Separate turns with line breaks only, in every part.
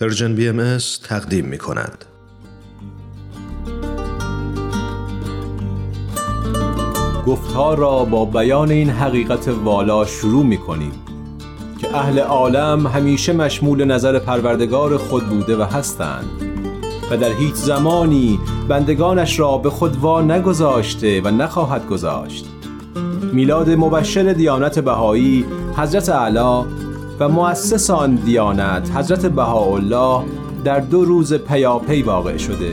Persian BM تقدیم می کند.
گفتار را با بیان این حقیقت والا شروع می کنیم که اهل عالم همیشه مشمول نظر پروردگار خود بوده و هستند و در هیچ زمانی بندگانش را به خود وا نگذاشته و نخواهد گذاشت میلاد مبشر دیانت بهایی حضرت اعلی و مؤسس آن دیانت حضرت بهاءالله در دو روز پیاپی واقع شده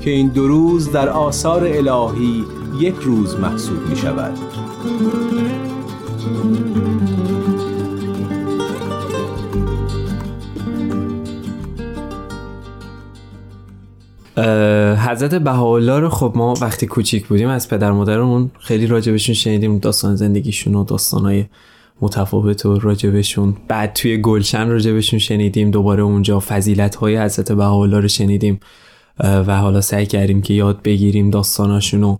که این دو روز در آثار الهی یک روز محسوب می شود
حضرت بهاءالله رو خب ما وقتی کوچیک بودیم از پدر مادرمون خیلی راجبشون شنیدیم داستان زندگیشون و داستانهای متفاوت و راجبشون. بعد توی گلشن راجبشون شنیدیم دوباره اونجا فضیلت های حضرت بهاءالله رو شنیدیم و حالا سعی کردیم که یاد بگیریم داستاناشونو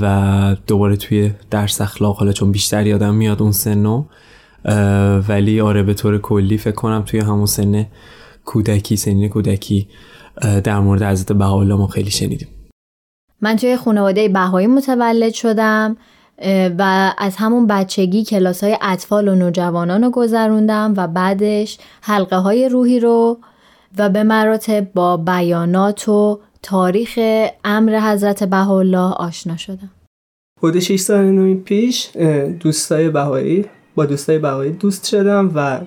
و دوباره توی درس اخلاق حالا چون بیشتر یادم میاد اون سنو ولی آره به طور کلی فکر کنم توی همون سن کودکی سنین کودکی در مورد حضرت بهاءالله ما خیلی شنیدیم.
من توی خانواده بهایی متولد شدم. و از همون بچگی کلاس های اطفال و نوجوانان رو گذروندم و بعدش حلقه های روحی رو و به مراتب با بیانات و تاریخ امر حضرت بهاءالله آشنا شدم.
حدود 6 سال پیش دوستای بهایی با دوستای بهایی دوست شدم و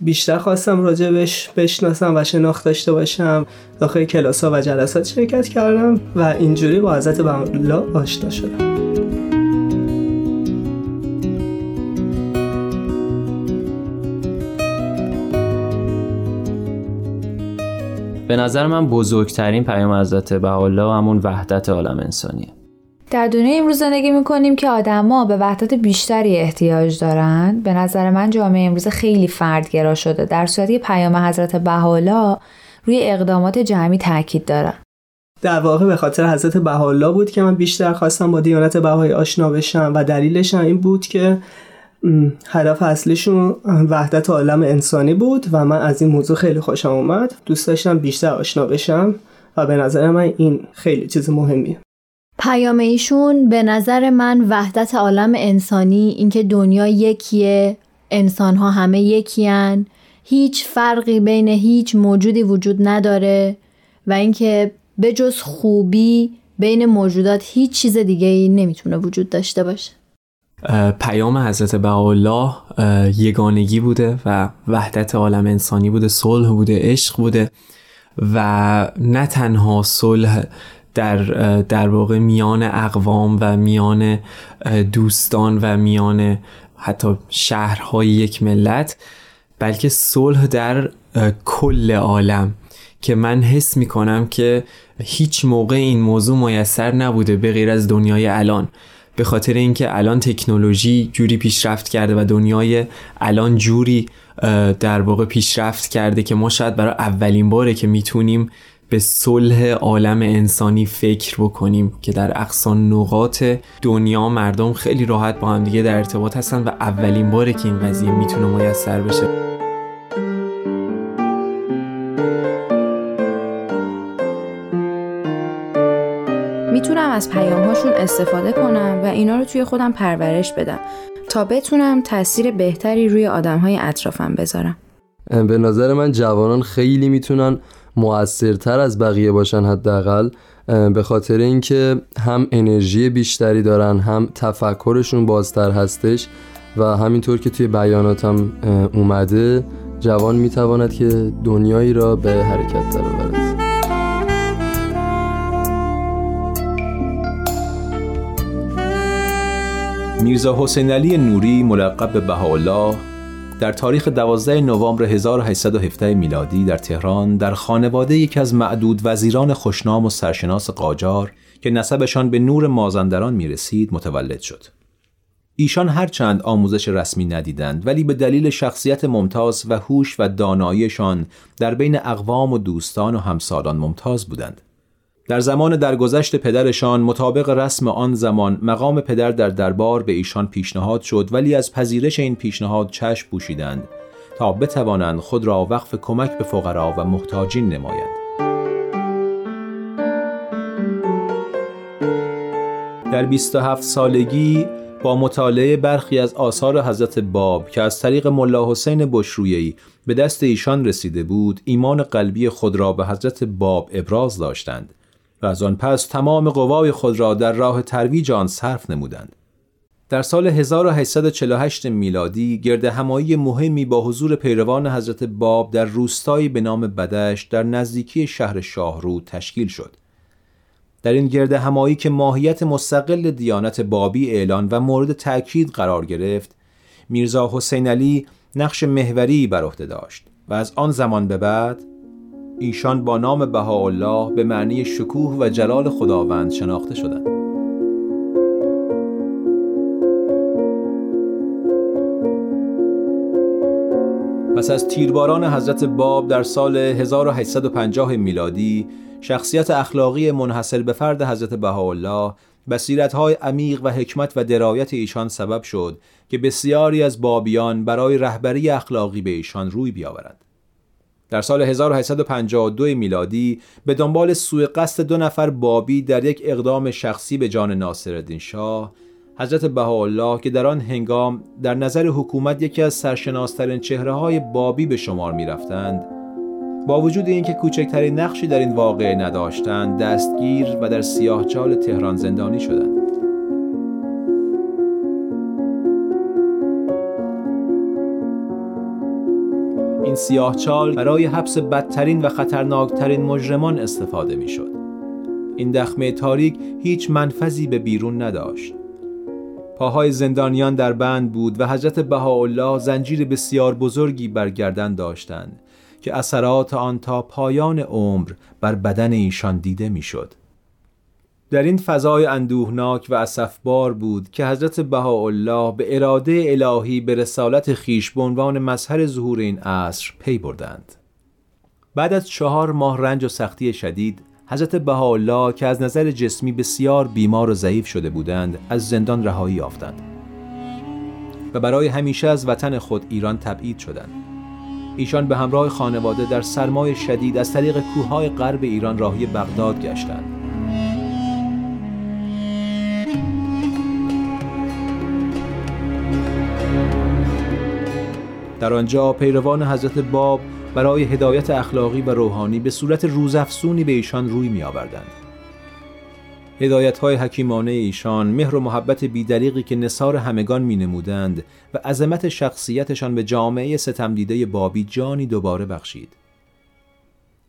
بیشتر خواستم راجبش بشناسم و شناخت داشته باشم داخل کلاس ها و جلسات شرکت کردم و اینجوری با حضرت بهاءالله آشنا شدم.
به نظر من بزرگترین پیام حضرت بهاءالله همون وحدت عالم انسانیه.
در دنیای امروز زندگی می‌کنیم که آدما به وحدت بیشتری احتیاج دارند به نظر من جامعه امروز خیلی فردگرا شده. در صورتی پیام حضرت بهاءالله روی اقدامات جمعی تاکید داره
در واقع به خاطر حضرت بهاءالله بود که من بیشتر خواستم با دیانت بهایی آشنا بشم و دلیلش این بود که هدف اصلیشون وحدت عالم انسانی بود و من از این موضوع خیلی خوشم اومد. دوست داشتم بیشتر آشنا بشم و به نظر من این خیلی چیز مهمیه.
پیام ایشون به نظر من وحدت عالم انسانی اینکه دنیا یکیه انسان ها همه یکیان هیچ فرقی بین هیچ موجودی وجود نداره و اینکه بجز خوبی بین موجودات هیچ چیز دیگه ای نمی‌تونه وجود داشته باشه.
پیام حضرت بهاءالله یگانگی بوده و وحدت عالم انسانی بوده صلح بوده عشق بوده و نه تنها صلح در در واقع میان اقوام و میان دوستان و میان حتی شهرهای یک ملت بلکه صلح در کل عالم که من حس می کنم که هیچ موقع این موضوع میسر نبوده به غیر از دنیای الان. به خاطر اینکه الان تکنولوژی جوری پیشرفت کرده و دنیای الان جوری در واقع پیشرفت کرده که ما شاید برای اولین باره که می‌تونیم به صلح عالم انسانی فکر بکنیم که در اقصا نقاط دنیا مردم خیلی راحت با هم دیگه در ارتباط هستن و اولین باره که این قضیه می‌تونه میسر بشه.
می‌تونم از پیامهاشون استفاده کنم و اینا رو توی خودم پرورش بدم تا بتونم تاثیر بهتری روی آدمهای اطرافم بذارم.
به نظر من جوانان خیلی می‌تونن موثرتر از بقیه باشن حداقل به خاطر اینکه هم انرژی بیشتری دارن هم تفکرشون بازتر هستش و همینطور که توی بیاناتم اومده جوان می‌تواند که دنیایی را به حرکت درآورد.
میرزا حسین علی نوری ملقب به بهاءالله در تاریخ 12 نوامبر 1817 میلادی در تهران در خانواده یکی از معدود وزیران خوشنام و سرشناس قاجار که نسبشان به نور مازندران می رسید متولد شد. ایشان هرچند آموزش رسمی ندیدند ولی به دلیل شخصیت ممتاز و هوش و داناییشان در بین اقوام و دوستان و همسالان ممتاز بودند. در زمان درگذشت پدرشان مطابق رسم آن زمان مقام پدر در دربار به ایشان پیشنهاد شد ولی از پذیرش این پیشنهاد چشم پوشیدند تا بتوانند خود را وقف کمک به فقرا و محتاجین نمایند. در 27 سالگی با مطالعه برخی از آثار حضرت باب که از طریق ملا حسین بشرویی به دست ایشان رسیده بود ایمان قلبی خود را به حضرت باب ابراز داشتند. و از آن پس تمام قوای خود را در راه ترویج آن صرف نمودند. در سال 1848 میلادی گرد همایی مهمی با حضور پیروان حضرت باب در روستایی به نام بدش در نزدیکی شهر شاهرو تشکیل شد. در این گرد همایی که ماهیت مستقل دیانت بابی اعلان و مورد تأکید قرار گرفت میرزا حسین علی نقش محوری بر عهده داشت و از آن زمان به بعد ایشان با نام بهاءالله به معنی شکوه و جلال خداوند شناخته شدند پس از تیرباران حضرت باب در سال 1850 میلادی شخصیت اخلاقی منحصر به فرد حضرت بهاءالله های عمیق و حکمت و درایت ایشان سبب شد که بسیاری از بابیان برای رهبری اخلاقی به ایشان روی بیاورند. در سال 1852 میلادی به دنبال سوء قصد دو نفر بابی در یک اقدام شخصی به جان ناصرالدین شاه حضرت بهاءالله که در آن هنگام در نظر حکومت یکی از سرشناسترین چهره های بابی به شمار می رفتند با وجود اینکه کوچکترین نقشی در این واقعه نداشتند دستگیر و در سیاهچال تهران زندانی شدند. سیاهچال برای حبس بدترین و خطرناکترین مجرمان استفاده می شد. این دخمه تاریک هیچ منفذی به بیرون نداشت. پاهای زندانیان در بند بود و حضرت بهاءالله زنجیر بسیار بزرگی بر گردن داشتند که اثرات آن تا پایان عمر بر بدن ایشان دیده می‌شد. در این فضای اندوهناک و اسفبار بود که حضرت بهاءالله به اراده الهی به رسالت خیش به عنوان مظهر ظهور این عصر پی بردند. بعد از چهار ماه رنج و سختی شدید حضرت بهاءالله که از نظر جسمی بسیار بیمار و ضعیف شده بودند از زندان رهایی یافتند. و برای همیشه از وطن خود ایران تبعید شدند. ایشان به همراه خانواده در سرمای شدید از طریق کوههای غرب ایران راهی بغداد گشتند. در آنجا پیروان حضرت باب برای هدایت اخلاقی و روحانی به صورت روزافزونی به ایشان روی می آوردند. هدایت های حکیمانه ایشان مهر و محبت بیدریقی که نصار همگان می نمودند و عظمت شخصیتشان به جامعه ستمدیده بابی جانی دوباره بخشید.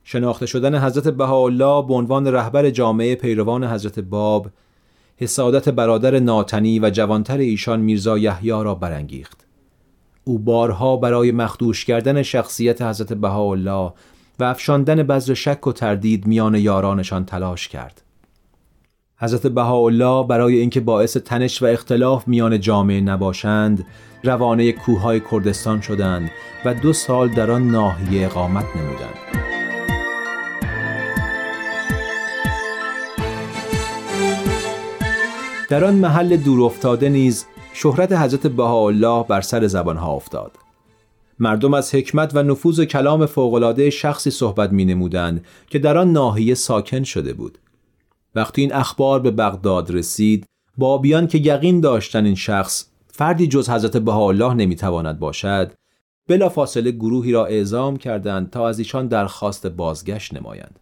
شناخته شدن حضرت بهاءالله به عنوان رهبر جامعه پیروان حضرت باب حسادت برادر ناتنی و جوانتر ایشان میرزا یحیی را برانگیخت. او بارها برای مخدوش کردن شخصیت حضرت بهاءالله و افشاندن بذر شک و تردید میان یارانشان تلاش کرد. حضرت بهاءالله برای اینکه باعث تنش و اختلاف میان جامعه نباشند روانه کوههای کردستان شدند و دو سال در آن ناحیه اقامت نمودند. در آن محل دور افتاده نیز شهرت حضرت بهاءالله بر سر زبانها افتاد. مردم از حکمت و نفوذ کلام فوقالعاده شخصی صحبت می نمودند که در آن ناحیه ساکن شده بود. وقتی این اخبار به بغداد رسید بابیان که یقین داشتن این شخص فردی جز حضرت بهاءالله نمی‌تواند باشد بلافاصله گروهی را اعزام کردند تا از ایشان درخواست بازگشت نمایند.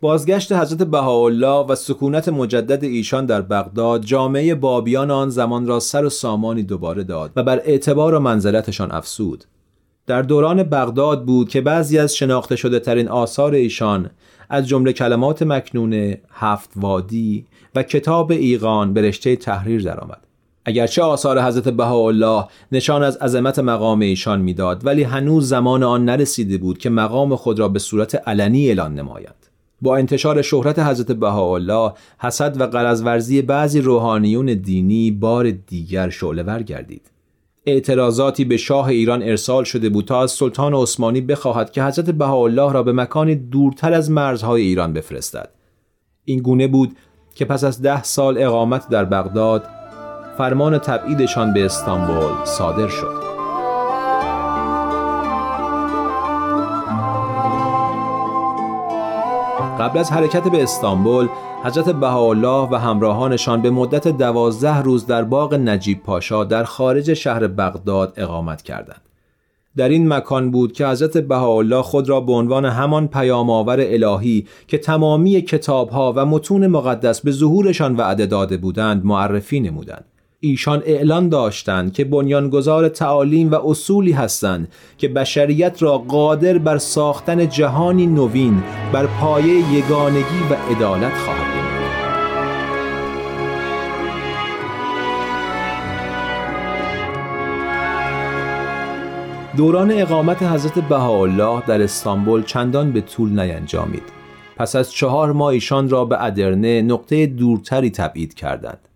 بازگشت حضرت بهاءالله و سکونت مجدد ایشان در بغداد جامعه بابیان آن زمان را سر و سامانی دوباره داد و بر اعتبار و منزلتشان افسود در دوران بغداد بود که بعضی از شناخته شده ترین آثار ایشان از جمله کلمات مکنون هفت وادی و کتاب ایقان به رشته تحریر درآمد. اگرچه آثار حضرت بهاءالله نشان از عظمت مقام ایشان می‌داد ولی هنوز زمان آن نرسیده بود که مقام خود را به صورت علنی اعلان نمایند. با انتشار شهرت حضرت بهاءالله حسد و قرض بعضی روحانیون دینی بار دیگر شعله گردید. اعتراضاتی به شاه ایران ارسال شده بود تا از سلطان عثمانی بخواهد که حضرت بهاءالله را به مکانی دورتر از مرزهای ایران بفرستد. این گونه بود که پس از ده سال اقامت در بغداد فرمان تبعیدشان به استانبول صادر شد. قبل از حرکت به استانبول حضرت بهاءالله و همراهانشان به مدت دوازده روز در باغ نجیب پاشا در خارج شهر بغداد اقامت کردند. در این مکان بود که حضرت بهاءالله خود را به عنوان همان پیام آور الهی که تمامی کتابها و متون مقدس به ظهورشان وعده داده بودند معرفی نمودند. ایشان اعلان داشتند که بنیانگذار تعالیم و اصولی هستند که بشریت را قادر بر ساختن جهانی نوین بر پایه یگانگی و عدالت خواهد دوران اقامت حضرت بهاءالله در استانبول چندان به طول نینجامید. پس از چهار ماه ایشان را به ادرنه نقطه دورتری تبعید کردند.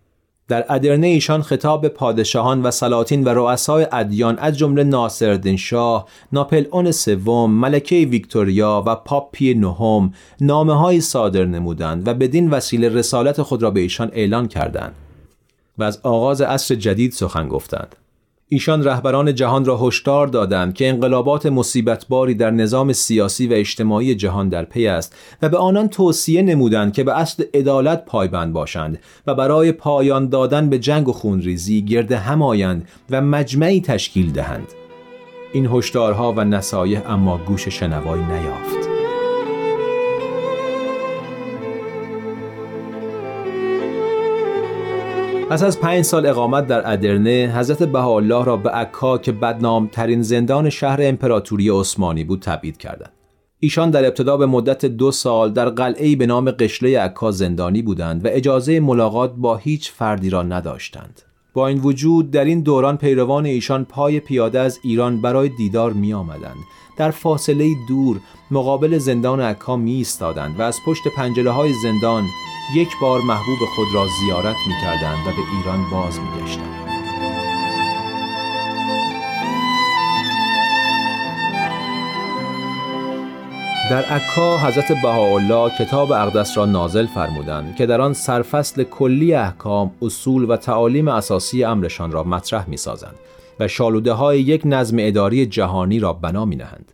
در ادرنه ایشان خطاب به پادشاهان و سلاطین و رؤسای ادیان از جمله ناصرالدین شاه، ناپل اون سوم، ملکه ویکتوریا و پاپ پی نهم نامه صادر نمودند و بدین وسیله رسالت خود را به ایشان اعلان کردند و از آغاز عصر جدید سخن گفتند. ایشان رهبران جهان را هشدار دادند که انقلابات مصیبتباری در نظام سیاسی و اجتماعی جهان در پی است و به آنان توصیه نمودند که به اصل عدالت پایبند باشند و برای پایان دادن به جنگ و خونریزی گرد هم آیند و مجمعی تشکیل دهند. این هشدارها و نصایح اما گوش شنوایی نیافت. پس از پنج سال اقامت در ادرنه حضرت بهاءالله را به عکا که بدنام ترین زندان شهر امپراتوری عثمانی بود تبعید کردند. ایشان در ابتدا به مدت دو سال در قلعه به نام قشله عکا زندانی بودند و اجازه ملاقات با هیچ فردی را نداشتند. با این وجود در این دوران پیروان ایشان پای پیاده از ایران برای دیدار می آمدند. در فاصله دور مقابل زندان عکا می و از پشت پنجره های زندان یک بار محبوب خود را زیارت می کردند و به ایران باز می گشتند. در عکا حضرت بهاءالله کتاب اقدس را نازل فرمودند که در آن سرفصل کلی احکام، اصول و تعالیم اساسی امرشان را مطرح می سازند و شالوده های یک نظم اداری جهانی را بنا می نهند.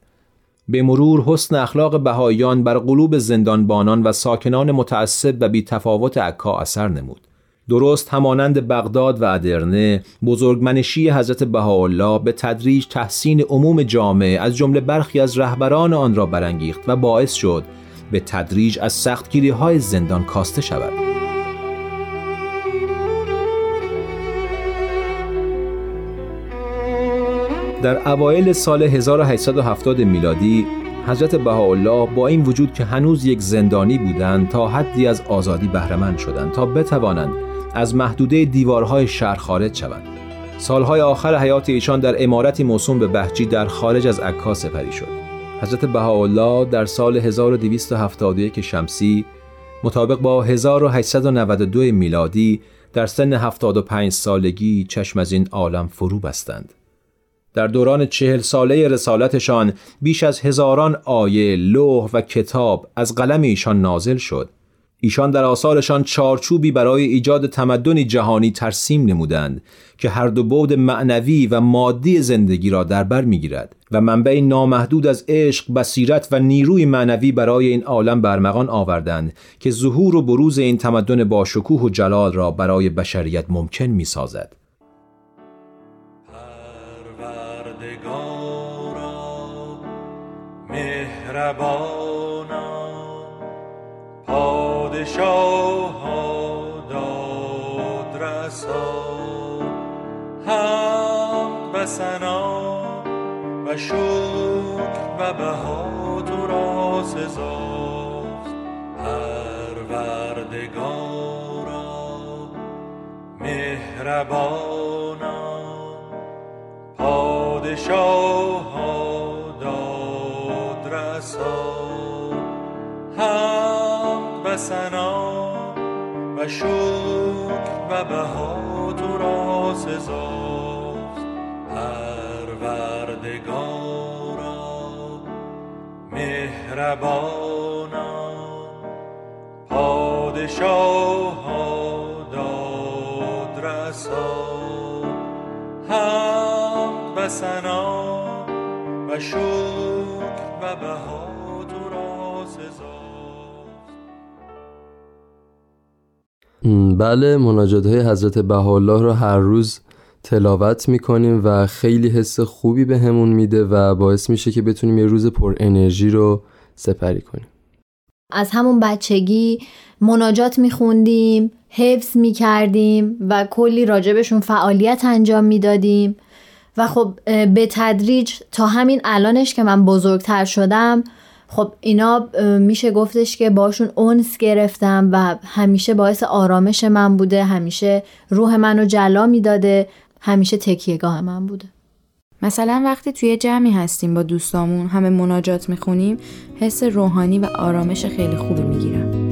به مرور حسن اخلاق بهاییان بر قلوب زندانبانان و ساکنان متعصب و بی تفاوت عکا اثر نمود. درست همانند بغداد و ادرنه بزرگمنشی حضرت بهاءالله به تدریج تحسین عموم جامعه از جمله برخی از رهبران آن را برانگیخت و باعث شد به تدریج از سختگیری های زندان کاسته شود. در اوایل سال 1870 میلادی حضرت بهاءالله با این وجود که هنوز یک زندانی بودند تا حدی از آزادی بهرهمند شدند تا بتوانند از محدوده دیوارهای شهر خارج شوند. سالهای آخر حیات ایشان در امارتی موسوم به بهجی در خارج از عکا سپری شد. حضرت بهاءالله در سال 1271 شمسی مطابق با 1892 میلادی در سن 75 سالگی چشم از این عالم فرو بستند. در دوران چهل ساله رسالتشان بیش از هزاران آیه، لوح و کتاب از قلم ایشان نازل شد. ایشان در آثارشان چارچوبی برای ایجاد تمدنی جهانی ترسیم نمودند که هر دو بود معنوی و مادی زندگی را در بر می‌گیرد و منبع نامحدود از عشق، بصیرت و نیروی معنوی برای این عالم برمغان آوردند که ظهور و بروز این تمدن با شکوه و جلال را برای بشریت ممکن می سازد.
مهربانا پادشاه داد رسا هم و سنا و شکر و بها تو را سزاست پروردگارا مهربانا پادشاه بها تو را سزاست پروردگارا مهربانا پادشاه داد رسا هم و سنا و شکر و بها.
بله مناجات های حضرت بهاءالله رو هر روز تلاوت می‌کنیم و خیلی حس خوبی به همون میده و باعث میشه که بتونیم یه روز پر انرژی رو سپری کنیم.
از همون بچگی مناجات میخوندیم حفظ می‌کردیم و کلی راجبشون فعالیت انجام می‌دادیم. و خب به تدریج تا همین الانش که من بزرگتر شدم خب اینا میشه گفتش که باشون اونس گرفتم و همیشه باعث آرامش من بوده همیشه روح منو جلا می‌داده همیشه تکیهگاه من بوده.
مثلا وقتی توی جمعی هستیم با دوستامون همه مناجات می‌خونیم حس روحانی و آرامش خیلی خوبی می‌گیرم